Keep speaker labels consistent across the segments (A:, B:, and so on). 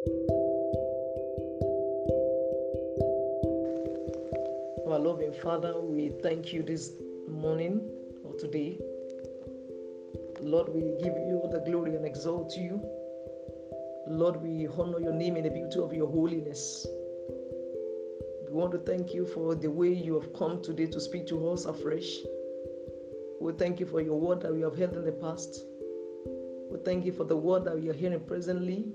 A: Our loving Father, we thank you this morning or today. Lord, we give you the glory and exalt you. Lord, we honor your name in the beauty of your holiness. We want to thank you for the way you have come today to speak to us afresh. We thank you for your word that we have heard in the past. We thank you for the word that we are hearing presently.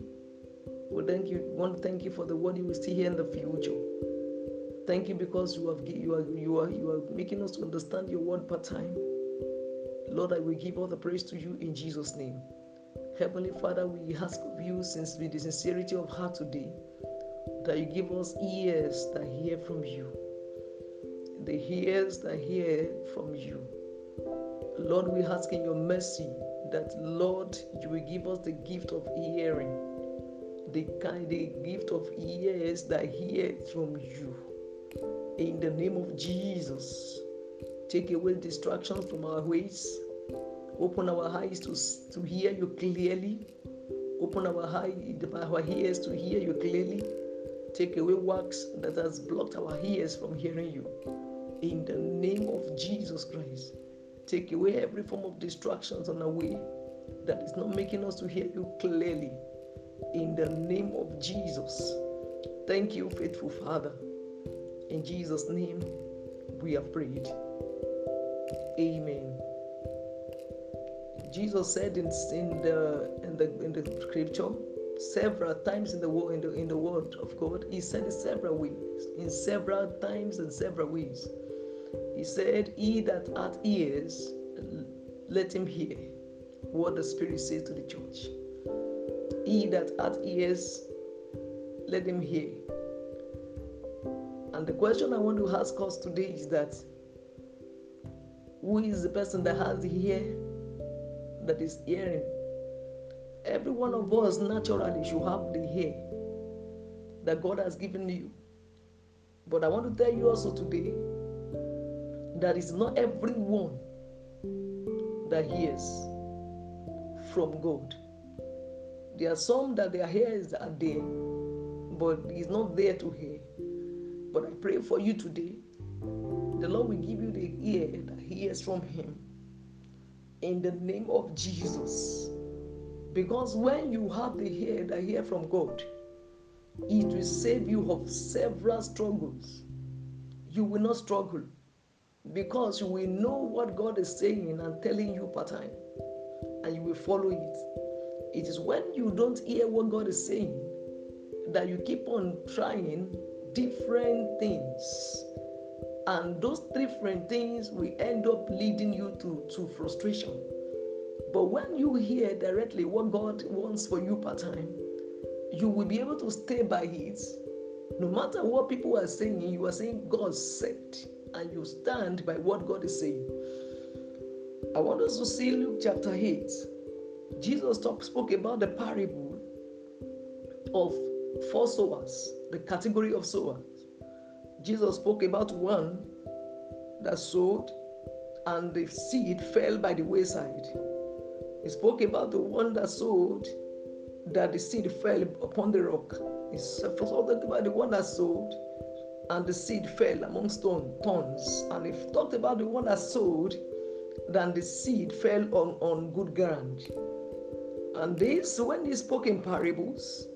A: We thank you. Want to thank you for the word you will see here in the future. Thank you because you have you are you are you are making us understand your word part time. Lord, I will give all the praise to you in Jesus' name. Heavenly Father, we ask of you since with the sincerity of heart today that you give us ears that hear from you. The ears that hear from you. Lord, we ask in your mercy that Lord, you will give us the gift of hearing, the kind the gift of ears that hear from you. In the name of Jesus, take away distractions from our ways. Open our eyes to, to hear you clearly. Open our, eye, our ears to hear you clearly. Take away works that has blocked our ears from hearing you. In the name of Jesus Christ, take away every form of distractions on our way that is not making us to hear you clearly. In the name of Jesus. Thank you, faithful Father. In Jesus' name, we have prayed. Amen. Jesus said in, in the in the in the scripture several times in the word in the in the word of God. He said it several ways, in several times and several ways. He said, "He that hath ears, let him hear what the Spirit says to the church. He that hath ears, let him hear." And the question I want to ask us today is that who is the person that has the ear that is hearing? Every one of us naturally should have the ear that God has given you. But I want to tell you also today that it's not everyone that hears from God. There are some that their ears are there, but it's not there to hear. But I pray for you today. The Lord will give you the ear that hears from Him in the name of Jesus. Because when you have the ear that hear from God, it will save you of several struggles. You will not struggle because you will know what God is saying and telling you part time, and you will follow it. It is when you don't hear what God is saying that you keep on trying different things. And those different things will end up leading you to, to frustration. But when you hear directly what God wants for you part time, you will be able to stay by it. No matter what people are saying, you are saying God said, and you stand by what God is saying. I want us to see Luke chapter 8. Jesus talk, spoke about the parable of four sowers, the category of sowers. Jesus spoke about one that sowed and the seed fell by the wayside. He spoke about the one that sowed that the seed fell upon the rock. He spoke about the one that sowed and the seed fell among stone thorns. And he talked about the one that sowed, then the seed fell on, on good ground. And this, when he spoke in parables,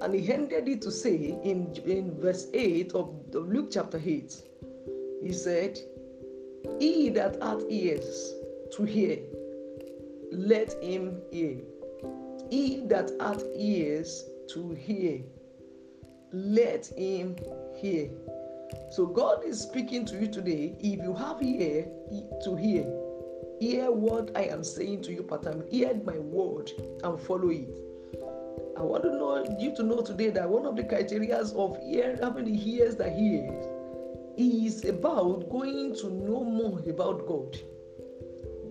A: and he ended it to say in, in verse 8 of, Luke chapter 8, he said, He that hath ears to hear, let him hear. He that hath ears to hear, let him hear. So God is speaking to you today. If you have ear to hear, hear what I am saying to you, part time. Hear my word and follow it. I want to know you to know today that one of the criteria of ear, having the ears that hears is about going to know more about God.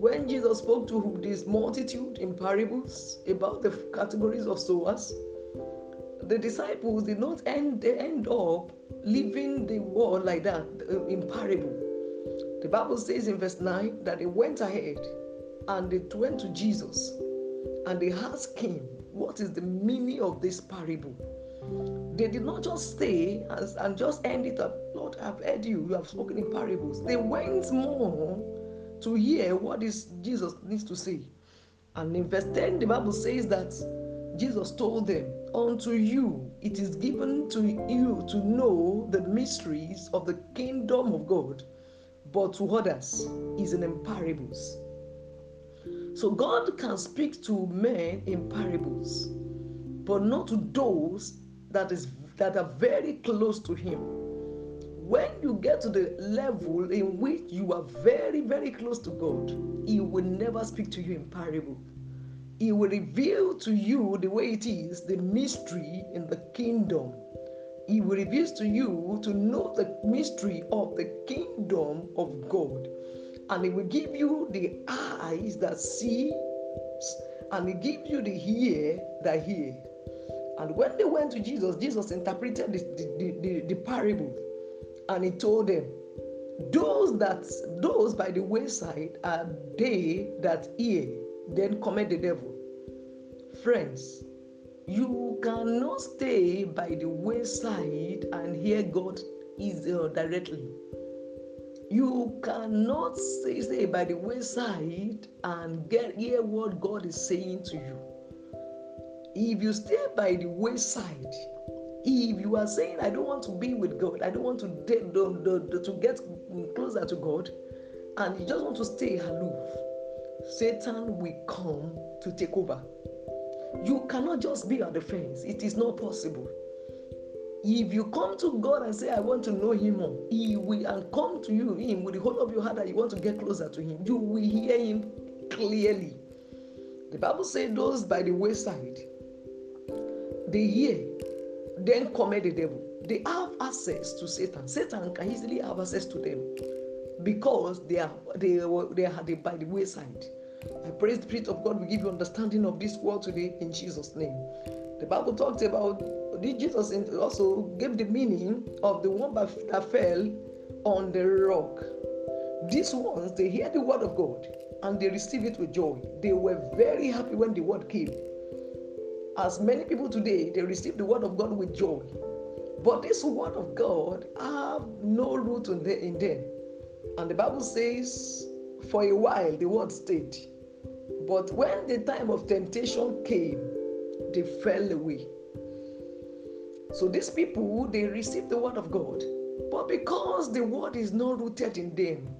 A: When Jesus spoke to this multitude in parables about the categories of sowers, the disciples did not end they end up leaving the word like that uh, in parable. The Bible says in verse 9 that they went ahead and they went to Jesus and they asked him what is the meaning of this parable. They did not just stay and, and just end it up. Lord, I've heard you. You have spoken in parables. They went more to hear what is Jesus needs to say. And in verse 10, the Bible says that Jesus told them, Unto you it is given to you to know the mysteries of the kingdom of God, but to others is in parables. So God can speak to men in parables, but not to those that is that are very close to him. When you get to the level in which you are very, very close to God, He will never speak to you in parable. He will reveal to you the way it is, the mystery in the kingdom. He will reveal to you to know the mystery of the kingdom of God. And He will give you the eyes that see, and He gives you the ear that hear. And when they went to Jesus, Jesus interpreted the, the, the, the parable and He told them, those that those by the wayside are they that hear then commit the devil. Friends, you cannot stay by the wayside and hear God is uh, directly. You cannot stay, stay by the wayside and get hear what God is saying to you. If you stay by the wayside, if you are saying, I don't want to be with God, I don't want to, de- to get closer to God, and you just want to stay aloof, Satan will come to take over. You cannot just be at the fence, it is not possible. If you come to God and say, I want to know Him more, He will and come to you Him with the whole of your heart that you want to get closer to Him, you will hear Him clearly. The Bible says, Those by the wayside, they hear, then commit the devil. They have access to Satan. Satan can easily have access to them because they are they they are by the wayside. I pray the Spirit of God will give you understanding of this word today in Jesus' name. The Bible talks about Jesus also gave the meaning of the one that fell on the rock. These ones they hear the word of God and they receive it with joy. They were very happy when the word came. As many people today, they receive the word of God with joy. But this word of God have no root in them. And the Bible says for a while the word stayed. But when the time of temptation came, they fell away. So these people, they received the word of God. But because the word is not rooted in them,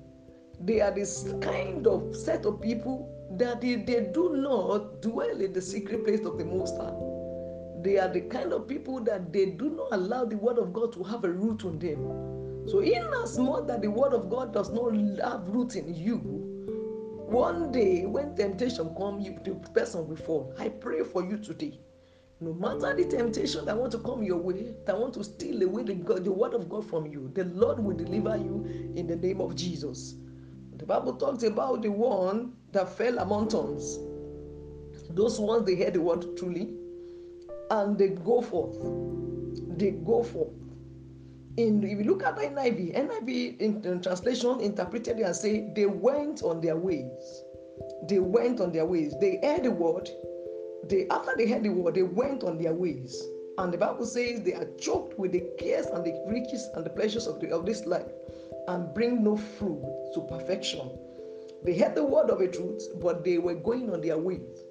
A: they are this kind of set of people that they, they do not dwell in the secret place of the Most High. They are the kind of people that they do not allow the word of God to have a root on them. So, in as much that the word of God does not have root in you, one day when temptation comes, you the person will fall. I pray for you today. No matter the temptation that want to come your way, that want to steal away the, God, the word of God from you, the Lord will deliver you in the name of Jesus. The Bible talks about the one that fell among thorns. Those ones they hear the word truly, and they go forth. They go forth in if you look at the NIV, NIV in, in translation interpreted and say they went on their ways. They went on their ways. They heard the word. They after they heard the word, they went on their ways. And the Bible says they are choked with the cares and the riches and the pleasures of, the, of this life and bring no fruit to perfection. They heard the word of a truth, but they were going on their ways.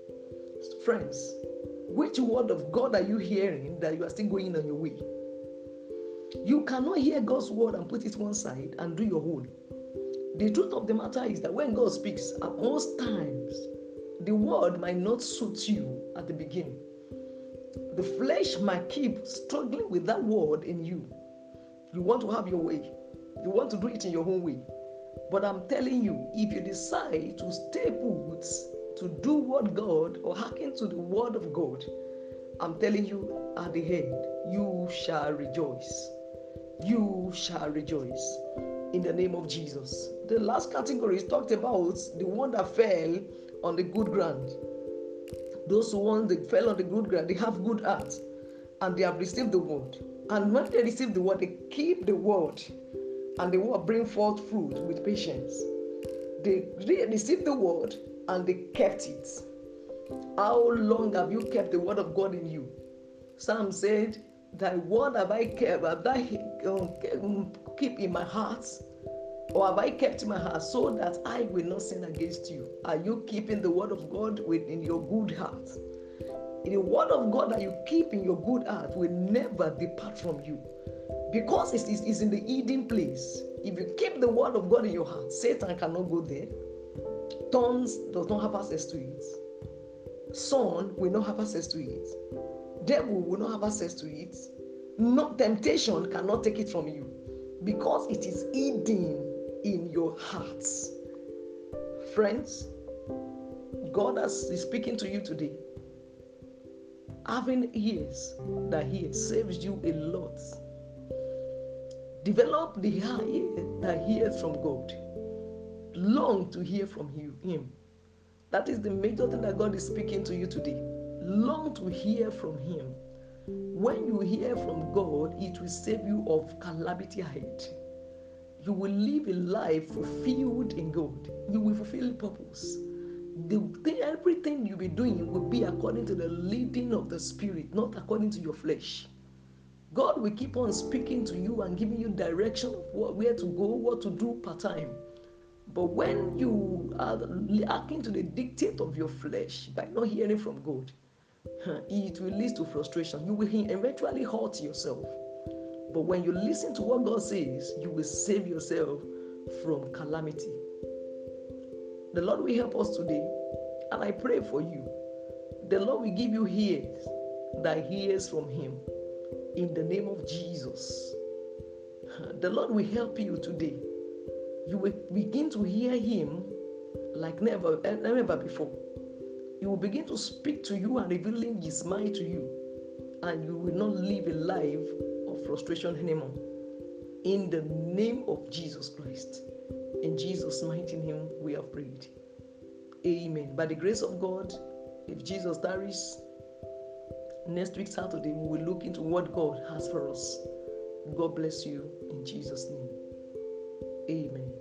A: Friends, which word of God are you hearing that you are still going on your way? You cannot hear God's word and put it one side and do your own. The truth of the matter is that when God speaks, at most times, the word might not suit you at the beginning. The flesh might keep struggling with that word in you. You want to have your way, you want to do it in your own way. But I'm telling you, if you decide to stay put, to do what God or hearken to the word of God, I'm telling you, at the end, you shall rejoice you shall rejoice in the name of Jesus. The last category is talked about the one that fell on the good ground. Those ones that fell on the good ground, they have good hearts and they have received the word. And when they receive the word, they keep the word and the word bring forth fruit with patience. They received the word and they kept it. How long have you kept the word of God in you? Psalm said, Thy word have I kept, have um, Um, keep in my heart, or have I kept my heart so that I will not sin against you? Are you keeping the word of God within your good heart? The word of God that you keep in your good heart will never depart from you because it is, in the Eden place. If you keep the word of God in your heart, Satan cannot go there. Thorns does not have access to it. Son will not have access to it. Devil will not have access to it. No temptation cannot take it from you because it is hidden in your hearts. Friends, God has, is speaking to you today. Having ears that hear saves you a lot. Develop the ear that hears from God. Long to hear from Him. That is the major thing that God is speaking to you today. Long to hear from Him. When you hear from God, it will save you of calamity ahead. You will live a life fulfilled in God. You will fulfill purpose. The thing, everything you'll be doing will be according to the leading of the Spirit, not according to your flesh. God will keep on speaking to you and giving you direction of what, where to go, what to do part time. But when you are acting to the dictate of your flesh by not hearing from God, it will lead to frustration. You will eventually hurt yourself. But when you listen to what God says, you will save yourself from calamity. The Lord will help us today, and I pray for you. The Lord will give you ears that hears from Him in the name of Jesus. The Lord will help you today you will begin to hear him like never, eh, never before. He will begin to speak to you and revealing his mind to you, and you will not live a life of frustration anymore. In the name of Jesus Christ. In Jesus' mighty name, we have prayed. Amen. By the grace of God, if Jesus tarries, next week Saturday, we will look into what God has for us. God bless you in Jesus' name. Amen.